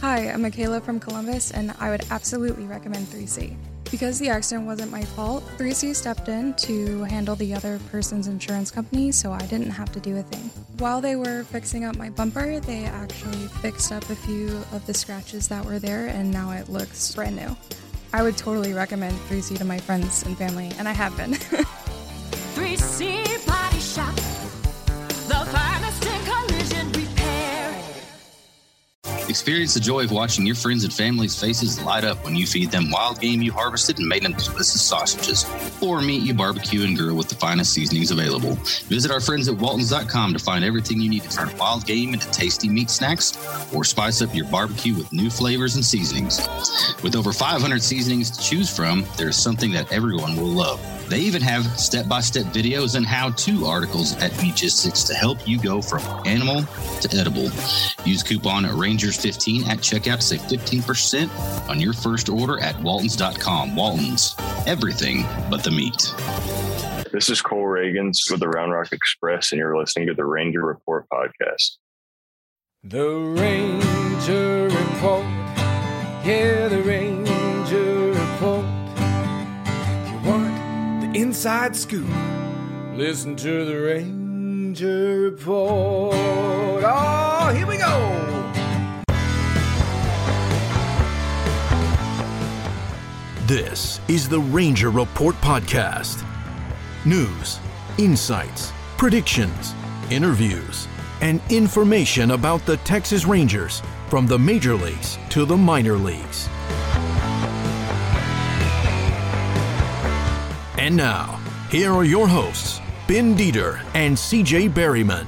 Hi, I'm Michaela from Columbus, and I would absolutely recommend 3C. Because the accident wasn't my fault, 3C stepped in to handle the other person's insurance company, so I didn't have to do a thing. While they were fixing up my bumper, they actually fixed up a few of the scratches that were there, and now it looks brand new. I would totally recommend 3C to my friends and family, and I have been. 3C Experience the joy of watching your friends and family's faces light up when you feed them wild game you harvested and made into delicious sausages. Or meat you barbecue and grill with the finest seasonings available. Visit our friends at Waltons.com to find everything you need to turn wild game into tasty meat snacks or spice up your barbecue with new flavors and seasonings. With over 500 seasonings to choose from, there's something that everyone will love. They even have step by step videos and how to articles at Meatgistics to help you go from animal to edible. Use coupon Rangers15 at checkout to save 15% on your first order at Waltons.com. Waltons, everything but the meat. This is Cole Ragans with the Round Rock Express, and you're listening to the Ranger Report podcast. The Ranger Report. Yeah, the Ranger inside scoop, listen to the Ranger Report. Oh, here we go. This is the Ranger Report Podcast. News, insights, predictions, interviews, and information about the Texas Rangers from the major leagues to the minor leagues. And now, here are your hosts, Ben Dieter and CJ Berryman.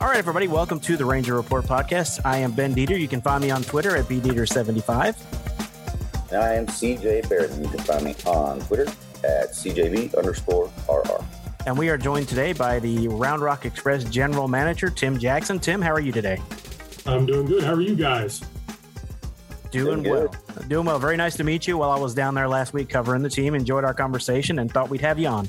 All right, everybody, welcome to the Ranger Report podcast. I am Ben Dieter. You can find me on Twitter at bdieter75. And I am CJ Barrett. You can find me on Twitter at CJB underscore RR. And we are joined today by the Round Rock Express General Manager, Tim Jackson. Tim, how are you today? I'm doing good. How are you guys? Doing Doing well. Doing well. Very nice to meet you while I was down there last week covering the team. Enjoyed our conversation and thought we'd have you on.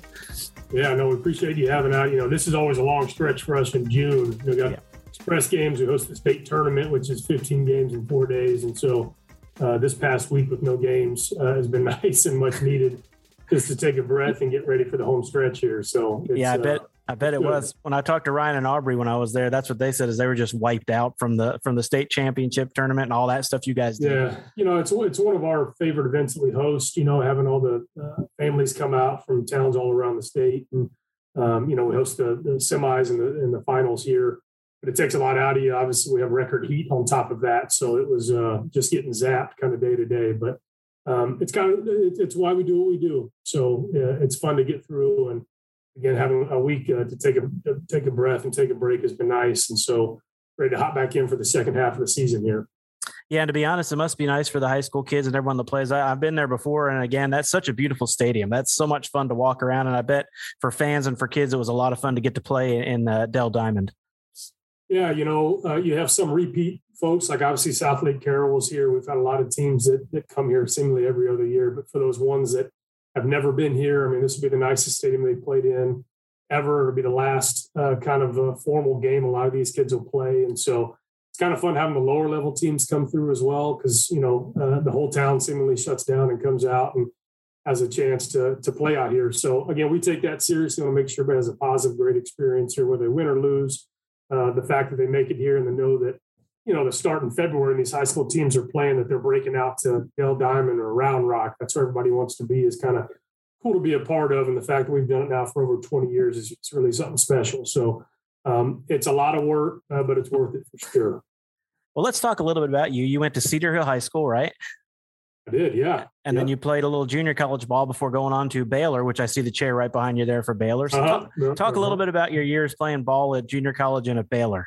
Yeah, no, we appreciate you having out. You know, this is always a long stretch for us in June. We got Yeah. express games. We host the state tournament, which is 15 games in four days, and so uh, this past week with no games uh, has been nice and much needed, just to take a breath and get ready for the home stretch here. So it's, yeah, I uh, bet. I bet it good. was when I talked to Ryan and Aubrey when I was there. That's what they said is they were just wiped out from the from the state championship tournament and all that stuff you guys did. Yeah, you know, it's it's one of our favorite events that we host. You know, having all the uh, families come out from towns all around the state, and um, you know, we host the, the semis and the and the finals here. But it takes a lot out of you. Obviously, we have record heat on top of that, so it was uh, just getting zapped kind of day to day. But um, it's kind of it, it's why we do what we do. So uh, it's fun to get through, and again, having a week uh, to take a to take a breath and take a break has been nice. And so ready to hop back in for the second half of the season here. Yeah, and to be honest, it must be nice for the high school kids and everyone that plays. I, I've been there before, and again, that's such a beautiful stadium. That's so much fun to walk around, and I bet for fans and for kids, it was a lot of fun to get to play in uh, Dell Diamond. Yeah, you know, uh, you have some repeat folks, like obviously Southlake Carroll was here. We've had a lot of teams that, that come here seemingly every other year. But for those ones that have never been here, I mean, this will be the nicest stadium they've played in ever. It'll be the last uh, kind of uh, formal game a lot of these kids will play. And so it's kind of fun having the lower level teams come through as well because, you know, uh, the whole town seemingly shuts down and comes out and has a chance to, to play out here. So again, we take that seriously. To make sure everybody has a positive, great experience here, whether they win or lose. Uh, the fact that they make it here and they know that you know the start in February and these high school teams are playing that they're breaking out to Dell Diamond or Round Rock. That's where everybody wants to be. Is kind of cool to be a part of, and the fact that we've done it now for over 20 years is it's really something special. So um, it's a lot of work, uh, but it's worth it for sure. Well, let's talk a little bit about you. You went to Cedar Hill High School, right? I did, yeah. And then you played a little junior college ball before going on to Baylor, which I see the chair right behind you there for Baylor. So Uh-huh. talk, Yeah, talk a little uh-huh. bit about your years playing ball at junior college and at Baylor.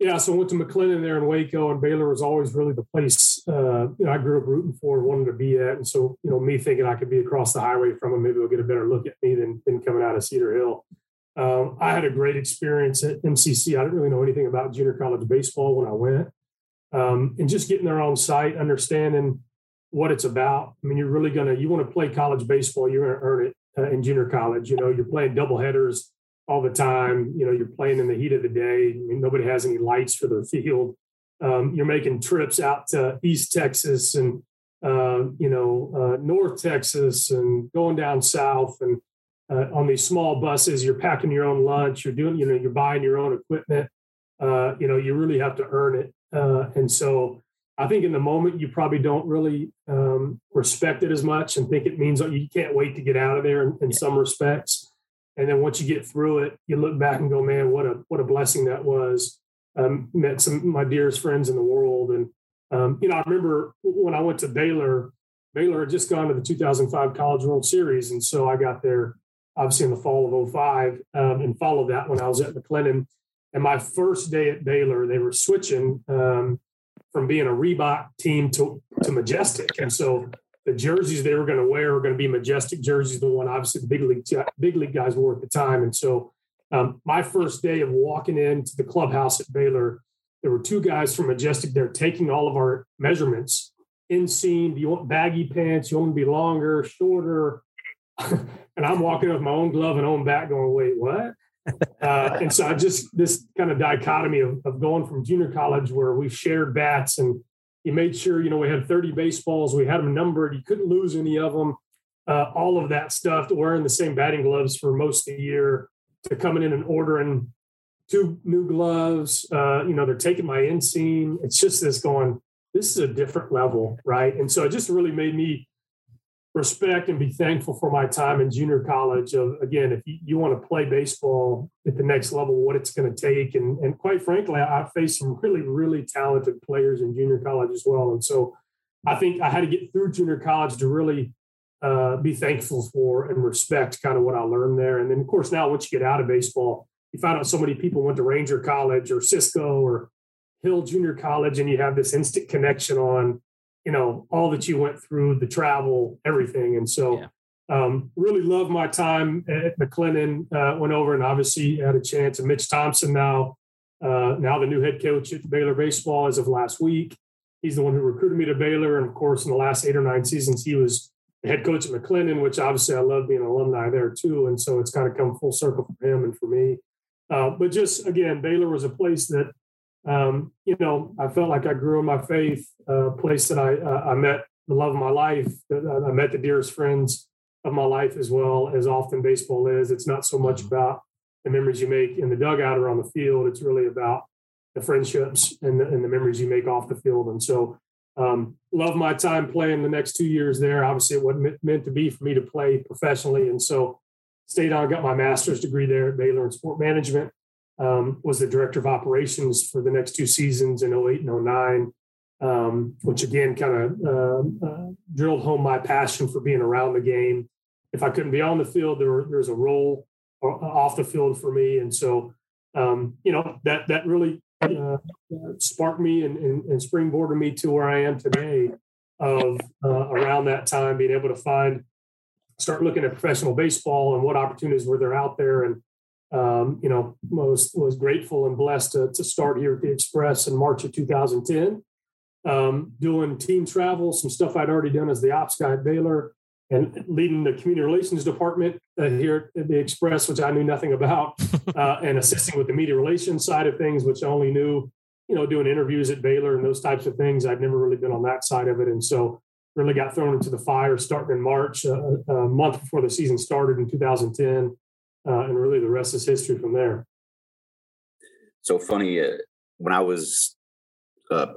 Yeah, so I went to McLennan there in Waco, and Baylor was always really the place uh, you know I grew up rooting for, wanted to be at, and so you know me thinking I could be across the highway from them, maybe they'll get a better look at me than than coming out of Cedar Hill. Um, I had a great experience at MCC. I didn't really know anything about junior college baseball when I went, um, and just getting there on site, understanding what it's about. I mean, you're really gonna you want to play college baseball, you're gonna earn it uh, in junior college. You know, you're playing double headers all the time. You know, you're playing in the heat of the day. I mean, nobody has any lights for their field. Um, you're making trips out to East Texas and uh, you know uh, North Texas and going down south and uh, on these small buses. You're packing your own lunch. You're doing you know you're buying your own equipment. Uh, you know you really have to earn it. Uh, and so I think in the moment you probably don't really um, respect it as much and think it means you can't wait to get out of there in, in yeah. some respects. And then once you get through it, you look back and go, man, what a what a blessing that was. Um, met some of my dearest friends in the world, and um, you know, I remember when I went to Baylor. Baylor had just gone to the 2005 College World Series, and so I got there obviously in the fall of 05 um, and followed that when I was at McLennan. And my first day at Baylor, they were switching um, from being a Reebok team to, to Majestic. And so the jerseys they were going to wear were going to be Majestic jerseys, the one obviously the big league big league guys wore at the time. And so um, my first day of walking into the clubhouse at Baylor, there were two guys from Majestic there taking all of our measurements. Inseam, do you want baggy pants? You want to be longer, shorter? and I'm walking with my own glove and own back going, wait, what? Uh, and so I just this kind of dichotomy of, of going from junior college where we shared bats and you made sure you know we had 30 baseballs, we had them numbered, you couldn't lose any of them, uh, all of that stuff. To wearing the same batting gloves for most of the year, to coming in and ordering two new gloves. Uh, you know they're taking my inseam. It's just this going. This is a different level, right? And so it just really made me respect and be thankful for my time in junior college of again if you, you want to play baseball at the next level what it's going to take. And, and quite frankly i faced some really really talented players in junior college as well. And so i think i had to get through junior college to really uh, be thankful for and respect kind of what i learned there. And then of course now once you get out of baseball you find out so many people went to ranger college or cisco or hill junior college and you have this instant connection on you know all that you went through the travel everything. And so yeah. um, really love my time at mclennan uh, went over and obviously had a chance and mitch thompson now uh, now the new head coach at baylor baseball as of last week. He's the one who recruited me to baylor. And of course in the last eight or nine seasons he was the head coach at mclennan which obviously i love being an alumni there too. And so it's kind of come full circle for him and for me. Uh, but just again baylor was a place that um, you know, I felt like I grew in my faith, a place that I, uh, I met the love of my life. I met the dearest friends of my life as well as often baseball is. It's not so much mm-hmm. about the memories you make in the dugout or on the field. It's really about the friendships and the, and the memories you make off the field. And so, um, love my time playing the next two years there. Obviously, it wasn't meant to be for me to play professionally. And so, stayed on, got my master's degree there at Baylor in sport management um, was the director of operations for the next two seasons in 08 and 09, um, which again kind of uh, uh, drilled home my passion for being around the game. If I couldn't be on the field, there, was a role uh, off the field for me. And so, um, you know, that, that really uh, sparked me and, and, and, springboarded me to where I am today of uh, around that time being able to find, start looking at professional baseball and what opportunities were there out there. And, um, you know, was was grateful and blessed to, to start here at the Express in March of 2010, um, doing team travel, some stuff I'd already done as the ops guy at Baylor, and leading the community relations department uh, here at the Express, which I knew nothing about, uh, and assisting with the media relations side of things, which I only knew, you know, doing interviews at Baylor and those types of things. I'd never really been on that side of it, and so really got thrown into the fire starting in March, uh, a month before the season started in 2010 uh, and really the rest is history from there. So funny uh, when I was a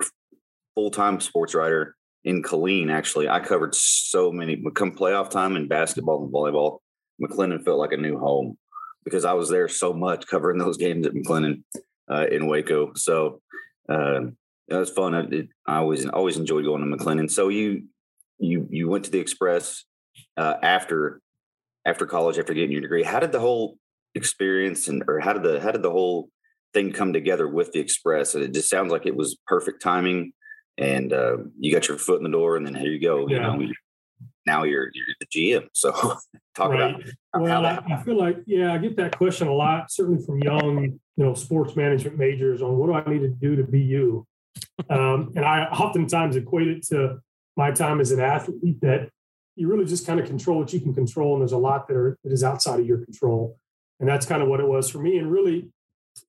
full time sports writer in Killeen, actually, I covered so many. Come playoff time in basketball and volleyball, McLennan felt like a new home because I was there so much covering those games at McLennan uh, in Waco. So uh, it was fun. It, I always always enjoyed going to McLennan. So you you you went to the Express uh, after after college, after getting your degree. How did the whole experience and or how did the how did the whole thing come together with the Express? And it just sounds like it was perfect timing, and uh, you got your foot in the door, and then here you go. Yeah. You know, now you're you're the GM. So talk right. about well, that. I feel like yeah, I get that question a lot, certainly from young you know sports management majors on what do I need to do to be you. Um, and I oftentimes equate it to my time as an athlete that you really just kind of control what you can control, and there's a lot that are that is outside of your control, and that's kind of what it was for me. And really,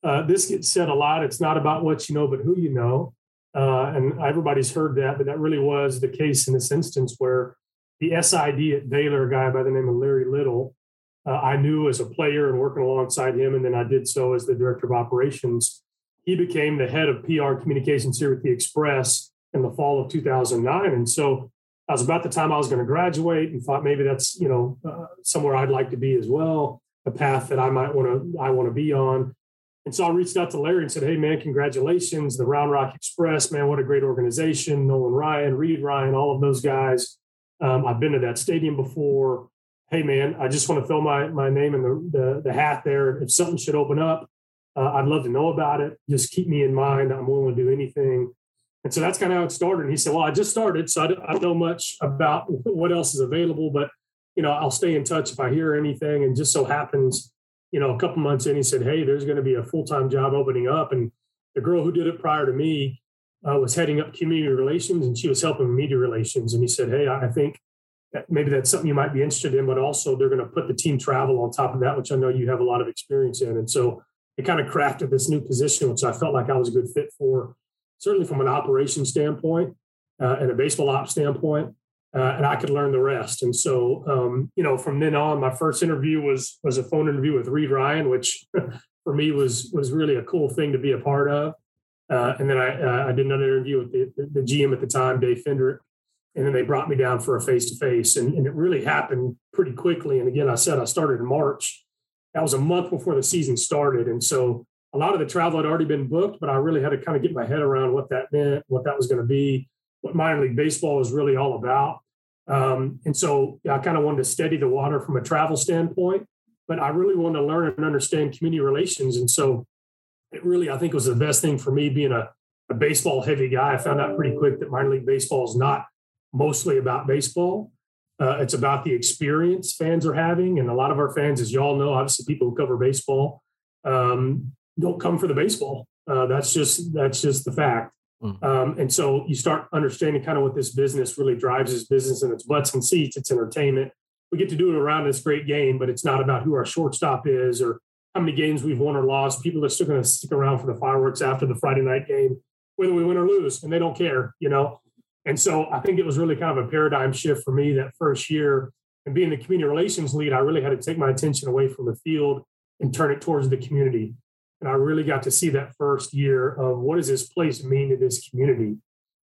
uh, this gets said a lot. It's not about what you know, but who you know. Uh, and everybody's heard that, but that really was the case in this instance where the SID at Baylor, guy by the name of Larry Little, uh, I knew as a player and working alongside him, and then I did so as the director of operations. He became the head of PR communications here at the Express in the fall of 2009, and so I was about the time I was going to graduate, and thought maybe that's you know uh, somewhere I'd like to be as well, a path that I might want to I want to be on. And so I reached out to Larry and said, "Hey man, congratulations, the Round Rock Express, man, what a great organization! Nolan Ryan, Reid Ryan, all of those guys. Um, I've been to that stadium before. Hey man, I just want to throw my my name in the the, the hat there. If something should open up, uh, I'd love to know about it. Just keep me in mind. I'm willing to do anything." And so that's kind of how it started. And he said, "Well, I just started, so I don't, I don't know much about what else is available, but you know, I'll stay in touch if I hear anything." And just so happens you know, a couple months in, he said, "Hey, there's going to be a full time job opening up." And the girl who did it prior to me uh, was heading up community relations, and she was helping media relations. And he said, "Hey, I think that maybe that's something you might be interested in, but also they're going to put the team travel on top of that, which I know you have a lot of experience in." And so it kind of crafted this new position, which I felt like I was a good fit for, certainly from an operations standpoint uh, and a baseball ops standpoint uh, and I could learn the rest. And so, um, you know, from then on, my first interview was was a phone interview with Reid Ryan, which for me was was really a cool thing to be a part of. Uh, and then I uh, I did another interview with the, the, the, GM at the time, Dave Fendrick, and then they brought me down for a face to face, and it really happened pretty quickly. And again, I said I started in March. That was a month before the season started, and so a lot of the travel had already been booked, but I really had to kind of get my head around what that meant, what that was going to be, what minor league baseball was really all about. Um, and so I kind of wanted to steady the water from a travel standpoint, but I really wanted to learn and understand community relations. And so it really, I think, was the best thing for me being a, a baseball heavy guy. I found out pretty quick that minor league baseball is not mostly about baseball. Uh, it's about the experience fans are having. And a lot of our fans, as y'all know, obviously people who cover baseball um, don't come for the baseball. Uh, that's just that's just the fact. Mm. Um, and so you start understanding kind of what this business really drives this business and its butts and seats, it's entertainment. We get to do it around this great game, but it's not about who our shortstop is or how many games we've won or lost. People are still going to stick around for the fireworks after the Friday night game, whether we win or lose, and they don't care, you know. And so I think it was really kind of a paradigm shift for me that first year. And being the community relations lead, I really had to take my attention away from the field and turn it towards the community. And I really got to see that first year of what does this place mean to this community?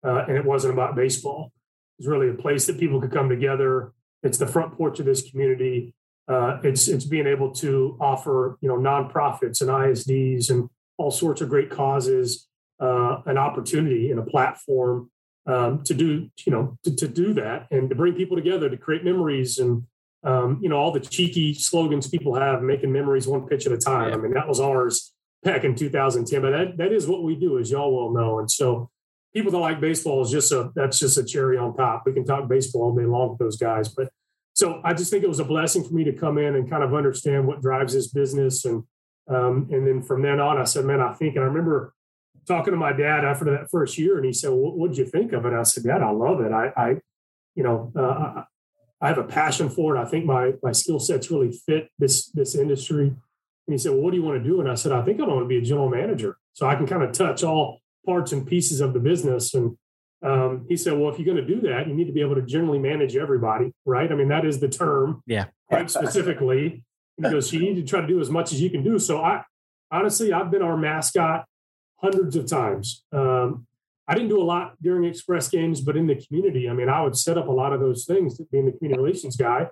Uh, and it wasn't about baseball. It was really a place that people could come together. It's the front porch of this community. Uh, it's it's being able to offer you know nonprofits and ISDs and all sorts of great causes uh, an opportunity and a platform um, to do you know to, to do that and to bring people together to create memories and um, you know all the cheeky slogans people have making memories one pitch at a time. Yeah. I mean that was ours back in 2010. But that, that is what we do, as y'all well know. And so people that like baseball is just a that's just a cherry on top. We can talk baseball all day long with those guys. But so I just think it was a blessing for me to come in and kind of understand what drives this business. And um, and then from then on, I said, man, I think, and I remember talking to my dad after that first year, and he said, well, "What did you think of it?" I said, "Dad, I love it. I, I you know, uh, I have a passion for it. I think my my skill sets really fit this this industry." And he said, Well, what do you want to do? And I said, I think I want to be a general manager. So I can kind of touch all parts and pieces of the business. And um, he said, Well, if you're going to do that, you need to be able to generally manage everybody, right? I mean, that is the term. Yeah. Quite specifically. Because you need to try to do as much as you can do. So I honestly, I've been our mascot hundreds of times. Um, I didn't do a lot during express games, but in the community, I mean, I would set up a lot of those things, being the community relations guy.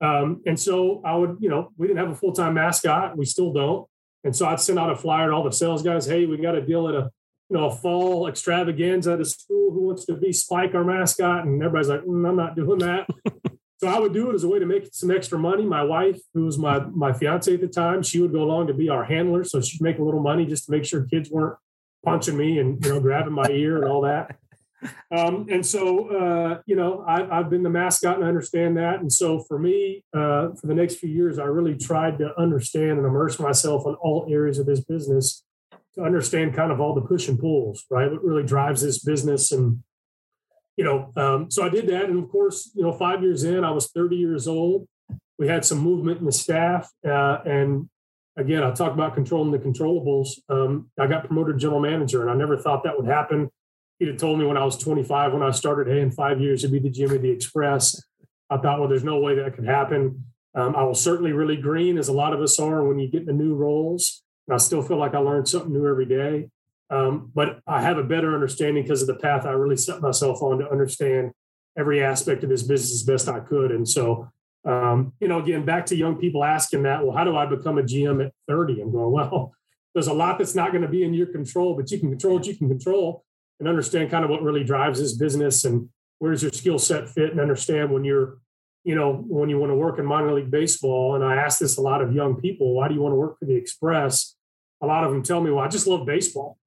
Um, and so I would, you know, we didn't have a full time mascot. We still don't. And so I'd send out a flyer to all the sales guys. Hey, we got a deal at a, you know, a fall extravaganza at a school. Who wants to be Spike, our mascot? And everybody's like, mm, I'm not doing that. so I would do it as a way to make some extra money. My wife, who was my my fiance at the time, she would go along to be our handler, so she'd make a little money just to make sure kids weren't punching me and you know grabbing my ear and all that. Um, and so, uh, you know, I, have been the mascot and I understand that. And so for me, uh, for the next few years, I really tried to understand and immerse myself in all areas of this business to understand kind of all the push and pulls, right? What really drives this business and you know, um, so I did that. And of course, you know, five years in, I was 30 years old. We had some movement in the staff. Uh, and again, I'll talk about controlling the controllables. Um, I got promoted general manager, and I never thought that would happen. He'd have told me when I was 25, when I started, hey, in five years, it'd be the GM of the Express. I thought, well, there's no way that could happen. Um, I was certainly really green, as a lot of us are when you get the new roles. And I still feel like I learned something new every day. Um, but I have a better understanding because of the path I really set myself on to understand every aspect of this business as best I could. And so, um, you know, again, back to young people asking that, well, how do I become a GM at 30? I'm going, well, there's a lot that's not going to be in your control, but you can control what you can control and understand kind of what really drives this business and where's your skill set fit and understand when you're, you know, when you want to work in minor league baseball. And I ask this a lot of young people, why do you want to work for the Express? A lot of them tell me, well, I just love baseball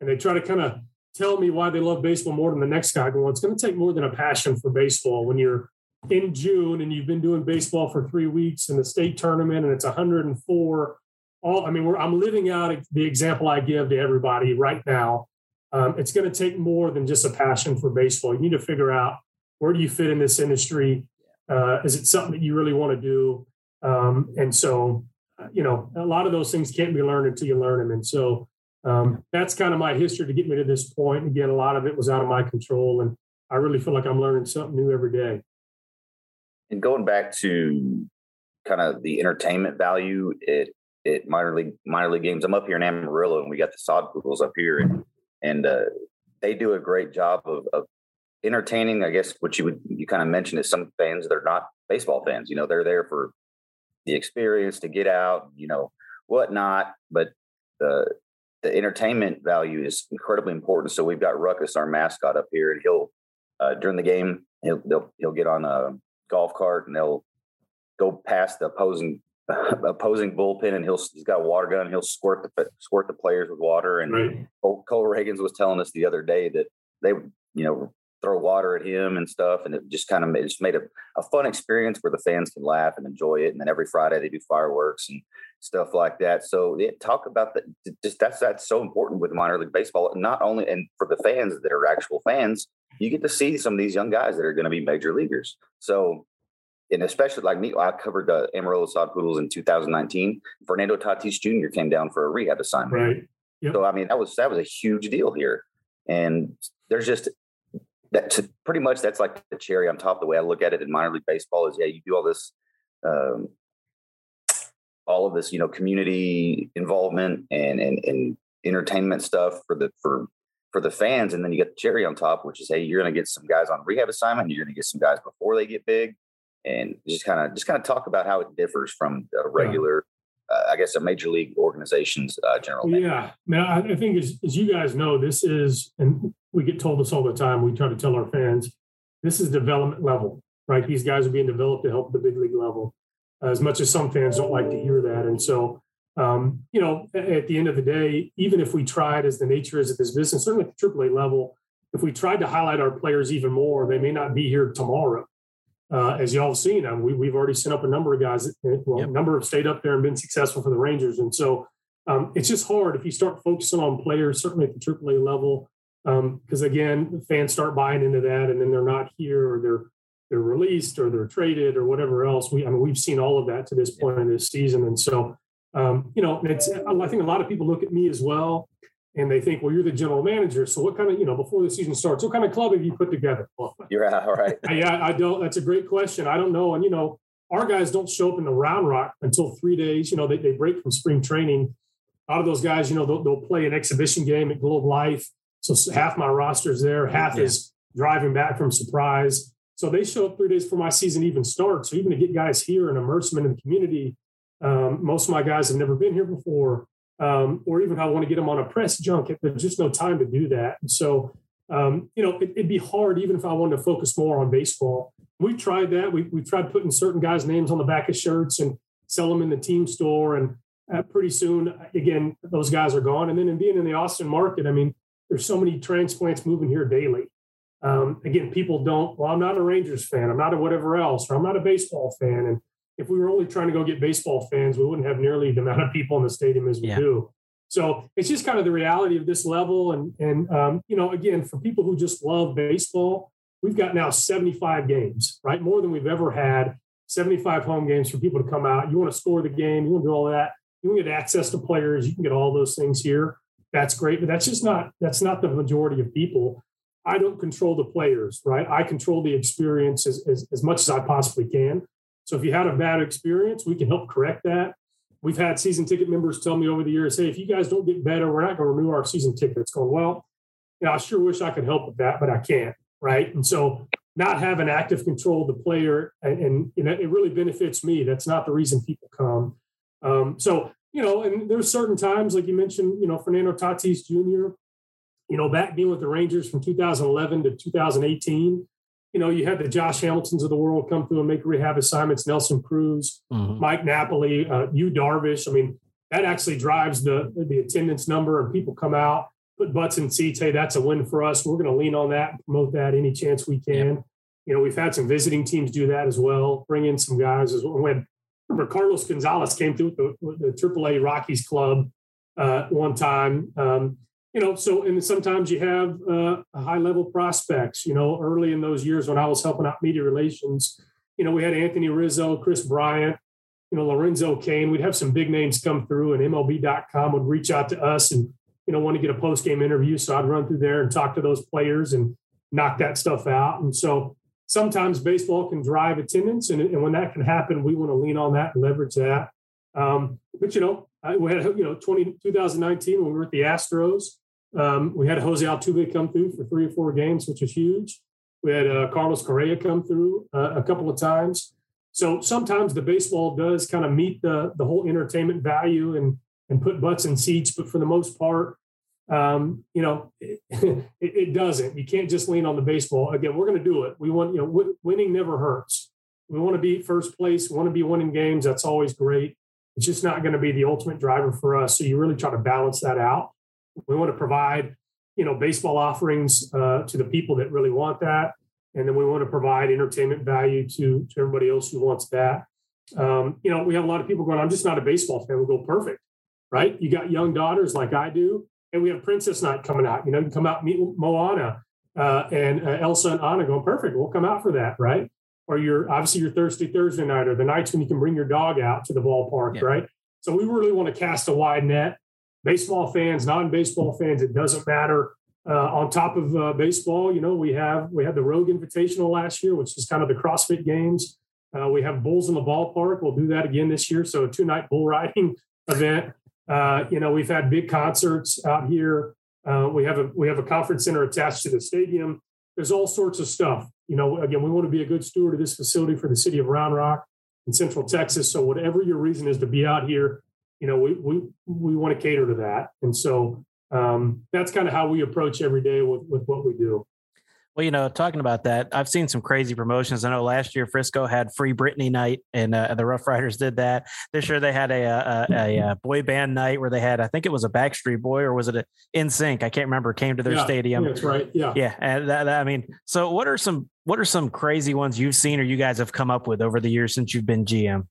and they try to kind of tell me why they love baseball more than the next guy. Well, it's going to take more than a passion for baseball when you're in June and you've been doing baseball for three weeks in the state tournament and it's 104. All I mean, I'm living out the example I give to everybody right now. Um, it's going to take more than just a passion for baseball. You need to figure out where do you fit in this industry. Uh, is it something that you really want to do? Um, and so, uh, you know, a lot of those things can't be learned until you learn them. And so, um, that's kind of my history to get me to this point. Again, a lot of it was out of my control, and I really feel like I'm learning something new every day. And going back to kind of the entertainment value at, at minor league minor league games, I'm up here in Amarillo, and we got the Sod Poodles up here, and and uh, they do a great job of, of entertaining. I guess what you would you kind of mentioned is some fans they're not baseball fans. You know, they're there for the experience to get out, you know, whatnot. But the the entertainment value is incredibly important. So we've got Ruckus, our mascot, up here, and he'll uh, during the game he'll he'll get on a golf cart and they'll go past the opposing opposing bullpen and he'll he's got a water gun. He'll squirt the squirt the players with water. And right. Cole, Cole Ragans was telling us the other day that they you know throw water at him and stuff, and it just kind of made, just made a, a fun experience where the fans can laugh and enjoy it. And then every Friday they do fireworks and stuff like that. So yeah, talk about that. Just that's that's so important with minor league baseball. Not only and for the fans that are actual fans, you get to see some of these young guys that are going to be major leaguers. So. And especially like me, I covered the Amarillo Sod Poodles in 2019. Fernando Tatis Jr. came down for a rehab assignment. Right. Yep. So I mean, that was that was a huge deal here. And there's just that to, pretty much that's like the cherry on top. The way I look at it in minor league baseball is, yeah, you do all this, um, all of this, you know, community involvement and and and entertainment stuff for the for for the fans, and then you get the cherry on top, which is, hey, you're going to get some guys on rehab assignment, you're going to get some guys before they get big, and just kind of just kind of talk about how it differs from a regular. Yeah. Uh, I guess a major league organization's uh, general. Yeah, man. I, I think as, as you guys know, this is, and we get told this all the time. We try to tell our fans this is development level, right? These guys are being developed to help the big league level. As much as some fans don't like to hear that, and so um, you know, at the end of the day, even if we tried, as the nature is of this business, certainly at the AAA level, if we tried to highlight our players even more, they may not be here tomorrow. Uh, as y'all have seen, um, we, we've already sent up a number of guys. Well, yep. a number have stayed up there and been successful for the Rangers, and so um, it's just hard if you start focusing on players, certainly at the AAA level, because um, again, fans start buying into that, and then they're not here, or they're they're released, or they're traded, or whatever else. We I mean, we've seen all of that to this point in this season, and so um, you know, it's I think a lot of people look at me as well, and they think, well, you're the general manager, so what kind of you know before the season starts, what kind of club have you put together? Well, you're all right. Yeah, I, I don't. That's a great question. I don't know, and you know, our guys don't show up in the Round Rock until three days. You know, they, they break from spring training. A lot of those guys, you know, they'll, they'll play an exhibition game at Globe Life so half my roster is there, half yeah. is driving back from surprise. So they show up three days before my season even starts. So even to get guys here and immerse them in the community, um, most of my guys have never been here before, um, or even I want to get them on a press junket. There's just no time to do that. And so, um, you know, it, would be hard even if I wanted to focus more on baseball. We've tried that. We, we've tried putting certain guys' names on the back of shirts and sell them in the team store. And uh, pretty soon, again, those guys are gone. And then in being in the Austin market, I mean, there's so many transplants moving here daily. Um, again, people don't, well, I'm not a Rangers fan. I'm not a whatever else, or I'm not a baseball fan. And if we were only trying to go get baseball fans, we wouldn't have nearly the amount of people in the stadium as we yeah. do. So it's just kind of the reality of this level. And, and um, you know, again, for people who just love baseball, we've got now 75 games, right? More than we've ever had. 75 home games for people to come out. You want to score the game, you want to do all that. You want to get access to players, you can get all those things here. That's great, but that's just not that's not the majority of people. I don't control the players, right? I control the experience as, as, as much as I possibly can. So if you had a bad experience, we can help correct that. We've had season ticket members tell me over the years, hey, if you guys don't get better, we're not going to renew our season tickets. Going, well, yeah, I sure wish I could help with that, but I can't, right? And so not having active control of the player and, and you it really benefits me. That's not the reason people come. Um, so, you know, and there's certain times, like you mentioned, you know, Fernando Tatis Jr., you know, back being with the Rangers from 2011 to 2018, you know, you had the Josh Hamiltons of the world come through and make rehab assignments, Nelson Cruz, mm-hmm. Mike Napoli, uh, Yu Darvish. I mean, that actually drives the, the attendance number and people come out put butts in seats. Hey, that's a win for us. We're going to lean on that and promote that any chance we can. You know, we've had some visiting teams do that as well. Bring in some guys as well. When remember Carlos Gonzalez came through with the, with the AAA Rockies club uh, one time. Um, you know, so and sometimes you have uh, high level prospects. You know, early in those years when I was helping out media relations, you know, we had Anthony Rizzo, Kris Bryant, you know, Lorenzo Cain. We'd have some big names come through, and MLB.com would reach out to us and you know, want to get a post game interview. So I'd run through there and talk to those players and knock that stuff out. And so sometimes baseball can drive attendance. And, and when that can happen, we want to lean on that and leverage that. Um, but, you know, I, we had, you know, 20, 2019 when we were at the Astros, um, we had Jose Altuve come through for three or four games, which was huge. We had uh, Carlos Correa come through uh, a couple of times. So sometimes the baseball does kind of meet the the whole entertainment value and and put butts in seats. But for the most part, um, you know, it, it, doesn't. You can't just lean on the baseball. Again, we're going to do it. We want, you know, w- winning never hurts. We want to be first place. We want to be winning games. That's always great. It's just not going to be the ultimate driver for us. So you really try to balance that out. We want to provide, you know, baseball offerings uh, to the people that really want that, and then we want to provide entertainment value to to everybody else who wants that. Um, you know, we have a lot of people going, "I'm just not a baseball fan." We go, "Perfect." right? You got young daughters like I do, and we have Princess Night coming out. You know, you come out meet Moana uh, and uh, Elsa and Anna going perfect. We'll come out for that, right? Or your obviously your Thursday Thursday night or the nights when you can bring your dog out to the ballpark, yeah. right? So we really want to cast a wide net. Baseball fans, non-baseball fans, it doesn't matter. Uh, on top of uh, baseball, you know, we have we had the Rogue Invitational last year, which is kind of the CrossFit Games. Uh, we have bulls in the ballpark. We'll do that again this year. So a two night bull riding event. Uh, you know, we've had big concerts out here. Uh, we have a we have a conference center attached to the stadium. There's all sorts of stuff. You know, again, we want to be a good steward of this facility for the city of Round Rock in Central Texas. So whatever your reason is to be out here, you know, we we we want to cater to that. And so um, that's kind of how we approach every day with with what we do. Well, you know, talking about that, I've seen some crazy promotions. I know last year Frisco had free Britney night, and uh, the Rough Riders did that. This year they had a, a, a, a, boy band night where they had, I think it was a Backstreet Boy or was it a Sync? I can't remember. Came to their yeah, stadium. that's right. Yeah, yeah. And that, that, I mean, so what are some what are some crazy ones you've seen or you guys have come up with over the years since you've been GM?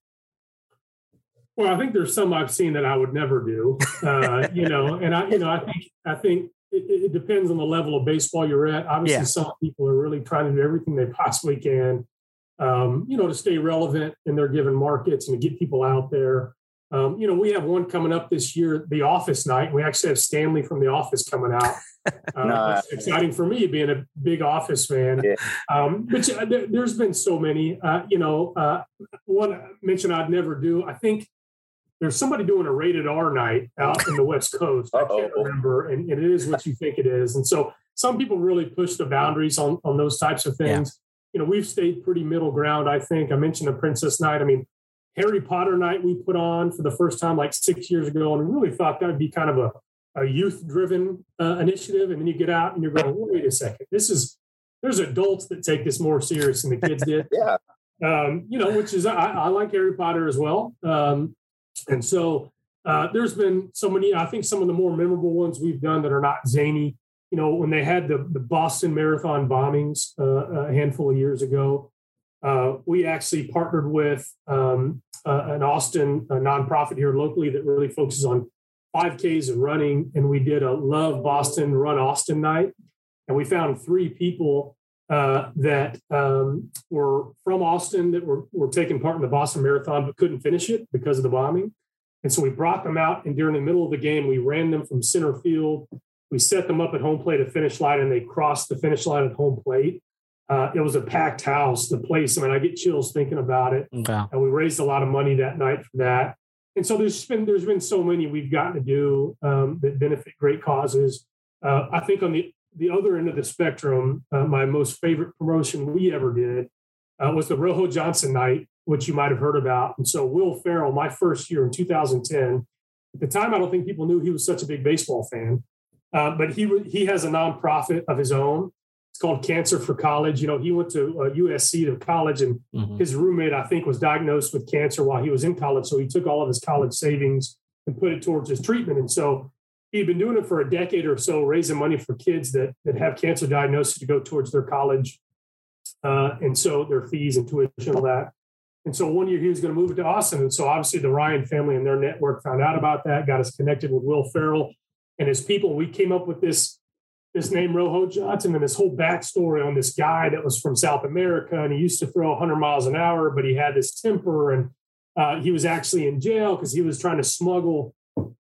Well, I think there's some I've seen that I would never do. Uh, you know, and I, you know, I think I think it, it, depends on the level of baseball you're at. Obviously, yeah. some people are really trying to do everything they possibly can, um, you know, to stay relevant in their given markets and to get people out there. Um, you know, we have one coming up this year, the Office Night. We actually have Stanley from The Office coming out. Uh, no. exciting for me being a big Office fan. Yeah. Um, but there, has been so many. Uh, you know, uh, one mention I'd never do. I think there's somebody doing a rated R night out in the West Coast. I can't remember, and, and, it is what you think it is. And so some people really push the boundaries on, on those types of things. Yeah. You know, we've stayed pretty middle ground, I think. I mentioned the Princess Night. I mean, Harry Potter night we put on for the first time like six years ago, and we really thought that would be kind of a, a youth driven uh, initiative. And then you get out and you're going, wait a second, this is there's adults that take this more serious than the kids did. yeah. Um, you know, which is I, I, like Harry Potter as well. Um, and so uh, there's been so many, I think some of the more memorable ones we've done that are not zany. You know, when they had the, the Boston Marathon bombings uh, a handful of years ago, uh, we actually partnered with um, an Austin nonprofit here locally that really focuses on 5Ks and running. And we did a Love Boston, Run Austin night. And we found three people uh, that um, were from Austin that were, were taking part in the Boston Marathon but couldn't finish it because of the bombing. And so we brought them out, and during the middle of the game, we ran them from center field. We set them up at home plate at finish line, and they crossed the finish line at home plate. Uh, it was a packed house. The place, I mean, I get chills thinking about it. Wow. And we raised a lot of money that night for that. And so there's been there's been so many we've gotten to do um, that benefit great causes. Uh, I think on the the other end of the spectrum, uh, my most favorite promotion we ever did uh, was the Rojo Johnson night, which you might have heard about. And so Will Ferrell, my first year in 2010, at the time I don't think people knew he was such a big baseball fan, uh, but he he has a nonprofit of his own. It's called Cancer for College. You know, he went to USC to college, and Mhm. his roommate I think was diagnosed with cancer while he was in college. So he took all of his college savings and put it towards his treatment. And so he'd been doing it for a decade or so, raising money for kids that that have cancer diagnosis to go towards their college, uh, and so their fees and tuition and all that. And so one year he was going to move it to Austin, and so obviously the Ryan family and their network found out about that, got us connected with Will Ferrell and his people. We came up with this this name Rojo Johnson and this whole backstory on this guy that was from South America and he used to throw 100 miles an hour, but he had this temper and uh, he was actually in jail because he was trying to smuggle,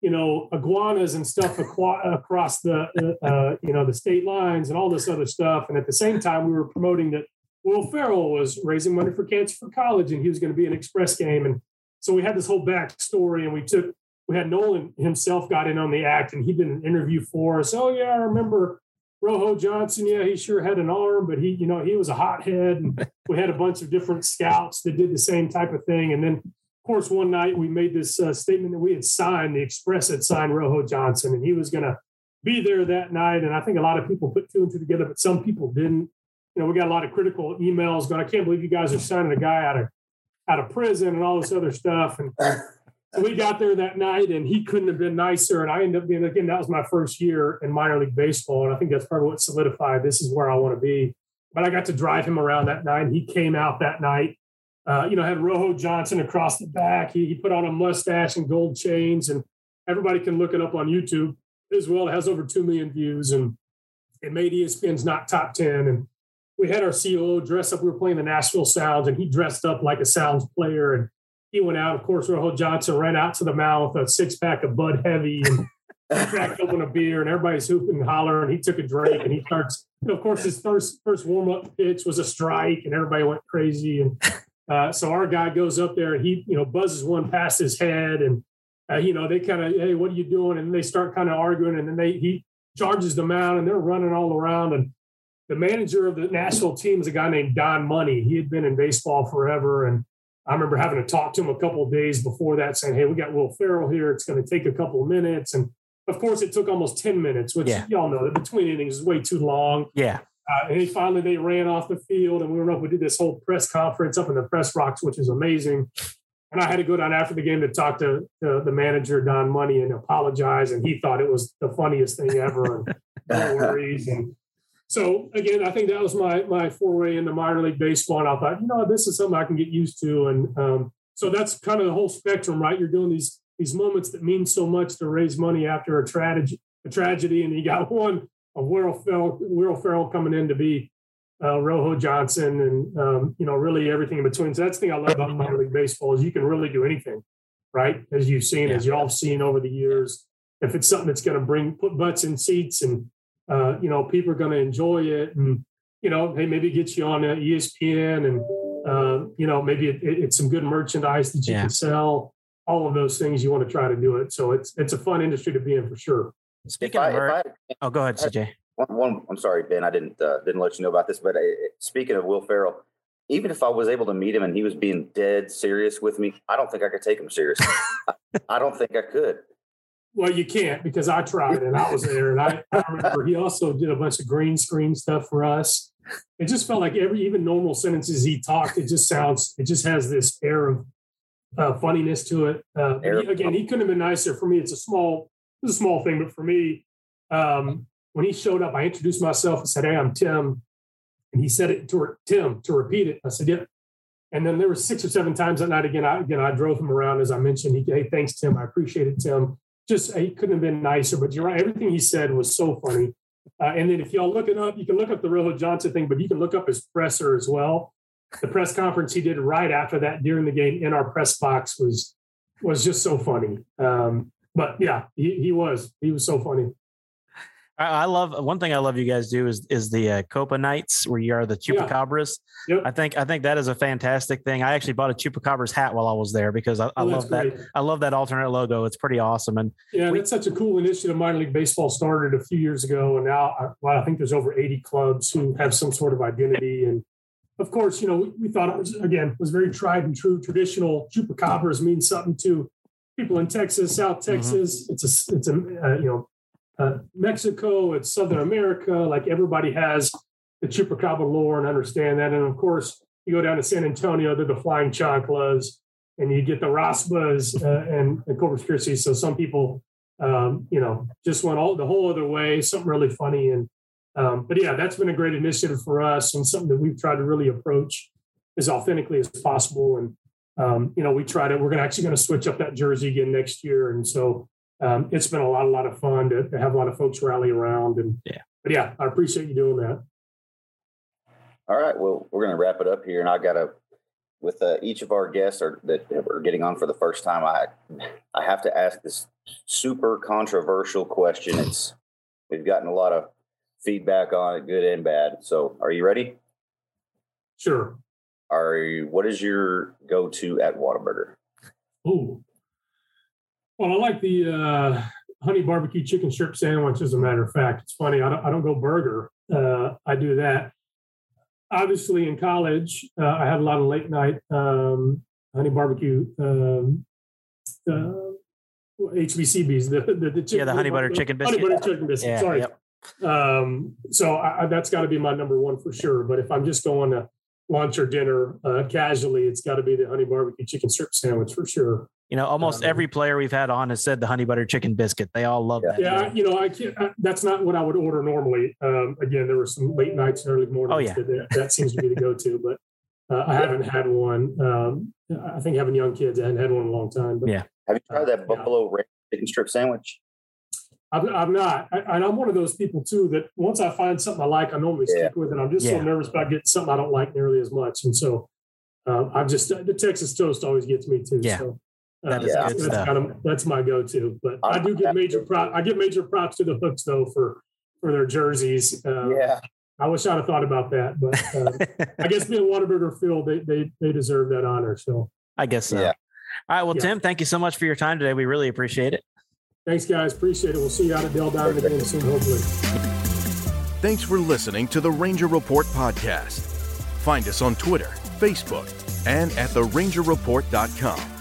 you know, iguanas and stuff aqua- across the, uh, you know, the state lines and all this other stuff. And at the same time, we were promoting that Will Ferrell was raising money for Cancer for College and he was going to be an express game. And so we had this whole backstory and we took, we had Nolan himself got in on the act and he did an interview for us. Oh, yeah, I remember Rojo Johnson, yeah, he sure had an arm, but he, you know, he was a hothead. And we had a bunch of different scouts that did the same type of thing. And then, of course, one night we made this uh, statement that we had signed, the Express had signed Rojo Johnson, and he was going to be there that night. And I think a lot of people put two and two together, but some people didn't. You know, we got a lot of critical emails going, I can't believe you guys are signing a guy out of out of prison and all this other stuff. And so we got there that night and he couldn't have been nicer. And I ended up being, again, that was my first year in minor league baseball. And I think that's probably what solidified this is where I want to be. But I got to drive him around that night. He came out that night, uh, you know, had Rojo Johnson across the back. He, he put on a mustache and gold chains. And everybody can look it up on YouTube as well. It has over 2 million views and it made ESPN's not top 10. And we had our COO dress up. We were playing the Nashville Sounds and he dressed up like a Sounds player. And he went out. Of course, Rojo Johnson ran out to the mound with a six pack of Bud Heavy and cracked open a beer, and everybody's hooping and hollering. He took a drink and he starts. Of course, his first first warm up pitch was a strike, and everybody went crazy. And uh, so our guy goes up there and he, you know, buzzes one past his head, and uh, you know they kind of, hey, what are you doing? And they start kind of arguing, and then they he charges the mound, and they're running all around, and the manager of the Nashville team is a guy named Don Money. He had been in baseball forever, and I remember having to talk to him a couple of days before that, saying, "Hey, we got Will Ferrell here. It's going to take a couple of minutes." And of course, it took almost ten minutes, which Yeah. y'all know that between innings is way too long. Yeah. Uh, and he finally they ran off the field, and we went up. We did this whole press conference up in the press rocks, which is amazing. And I had to go down after the game to talk to the, the manager Don Money and apologize, and he thought it was the funniest thing ever. And no worries. And so again, I think that was my my foray into minor league baseball, and I thought, you know, this is something I can get used to. And um, so that's kind of the whole spectrum, right? You're doing these these moments that mean so much to raise money after a tragedy, a tragedy, and you got one of Will Ferrell, Will Ferrell coming in to be uh, Rojo Johnson, and um, you know, really everything in between. So that's the thing I love about minor league baseball is you can really do anything, right? As you've seen, as y'all have seen over the years, if it's something that's going to bring put butts in seats and uh, you know people are going to enjoy it, and you know, hey, maybe get you on uh, ESPN, and uh, you know, maybe it, it- it's some good merchandise that you Yeah. can sell. All of those things you want to try to do it. So it's it's a fun industry to be in for sure. Speaking I- of if mer- I- oh, go ahead, CJ. One, one, I'm sorry, Ben. I didn't uh, didn't let you know about this, but uh, speaking of Will Ferrell, even if I was able to meet him and he was being dead serious with me, I don't think I could take him seriously. I, I don't think I could. Well, you can't because I tried and I was there. And I, I remember he also did a bunch of green screen stuff for us. It just felt like every, even normal sentences he talked, it just sounds, it just has this air of uh, funniness to it. Uh, he- again, he couldn't have been nicer for me. It's a small, it's a small thing, but for me, um, when he showed up, I introduced myself and said, Hey, I'm Tim. And he said it to Tim to repeat it. I said, Yeah. And then there were six or seven times that night. Again, I again I drove him around as I mentioned. He, hey, thanks, Tim. I appreciate it, Tim. Just he couldn't have been nicer. But you're right. Everything he said was so funny. Uh, and then if y'all look it up, you can look up the Rojo Johnson thing, but you can look up his presser as well. The press conference he did right after that during the game in our press box was was just so funny. Um, but yeah, he, he was he was so funny. I, I love one thing I love you guys do is is the uh, Copa nights where you are the chupacabras. Yep. I think I think that is a fantastic thing. I actually bought a chupacabras hat while I was there because I, I Oh, love that. great. I love that alternate logo. It's pretty awesome. And Yeah, We- that's such a cool initiative. Minor League Baseball started a few years ago, and now I- well, I think there's over 80 clubs who have some sort of identity. And of course, you know, we, we thought it was again was very tried and true. Traditional chupacabras means something to people in Texas, South Mm-hmm. Texas. It's a it's a uh, you know uh, Mexico, it's Southern America. Like everybody has the chupacabra lore and understand that. And of course, you go down to San Antonio, they're the Flying Chanclas, and you get the Raspas uh, and the Corpus Christi. So some people, um, you know, just went all the whole other way. Something really funny. And um, but yeah, that's been a great initiative for us and something that we've tried to really approach as authentically as possible. And um, you know, we try to. We're going to actually going to switch up that jersey again next year, and so um, it's been a lot, a lot of fun to, to have a lot of folks rally around. And Yeah. but yeah, I appreciate you doing that. All right. Well, we're going to wrap it up here, and I got to, with uh, each of our guests are, that are getting on for the first time. I, I have to ask this super controversial question. It's we've gotten a lot of feedback on it, good and bad. So, are you ready? Sure. Are you? What is your go-to at Whataburger? Oh, Well, I like the uh, honey barbecue chicken strip sandwich. As a matter of fact, it's funny. I don't, I don't go burger. Uh, I do that. Obviously, in college, uh, I had a lot of late night um, honey barbecue um, uh, HBCBs. The, the, the chicken, Yeah, the honey butter chicken Honey biscuit. butter chicken biscuit. Yeah, Sorry. yep. Um, so I, I, that's got to be my number one for sure. But if I'm just going to lunch or dinner uh, casually, it's got to be the honey barbecue chicken strip sandwich for sure. you know, almost Um, every player we've had on has said the honey butter chicken biscuit. They all love that. Yeah, you know, I can't. I, that's not what I would order normally. Um, again, there were some late nights and early mornings. Oh, yeah. that, that, that seems to be the go-to, but uh, I haven't had one. Um, I think having young kids, I hadn't had one in a long time. But Yeah. Have you tried that Yeah. buffalo ranch chicken strip sandwich? I've, I've not. I, and I'm one of those people too that once I find something I like, I normally Yeah. stick with it. I'm just Yeah. so nervous about getting something I don't like nearly as much, and so uh, I've just the Texas toast always gets me too. Yeah. So. That uh, is that's, good that's kind of that's my go-to, but I do get major prop. I get major props to the hooks though for for their jerseys. Uh, Yeah. I wish I'd have thought about that, but uh, I guess being Whataburger Field, they they they deserve that honor. So I guess so. Yeah. All right. Well, Yeah. Tim, thank you so much for your time today. We really appreciate it. Thanks, guys. Appreciate it. We'll see you out at Dell Diamond again soon, hopefully. Thanks for listening to the Ranger Report podcast. Find us on Twitter, Facebook, and at therangerreport.com.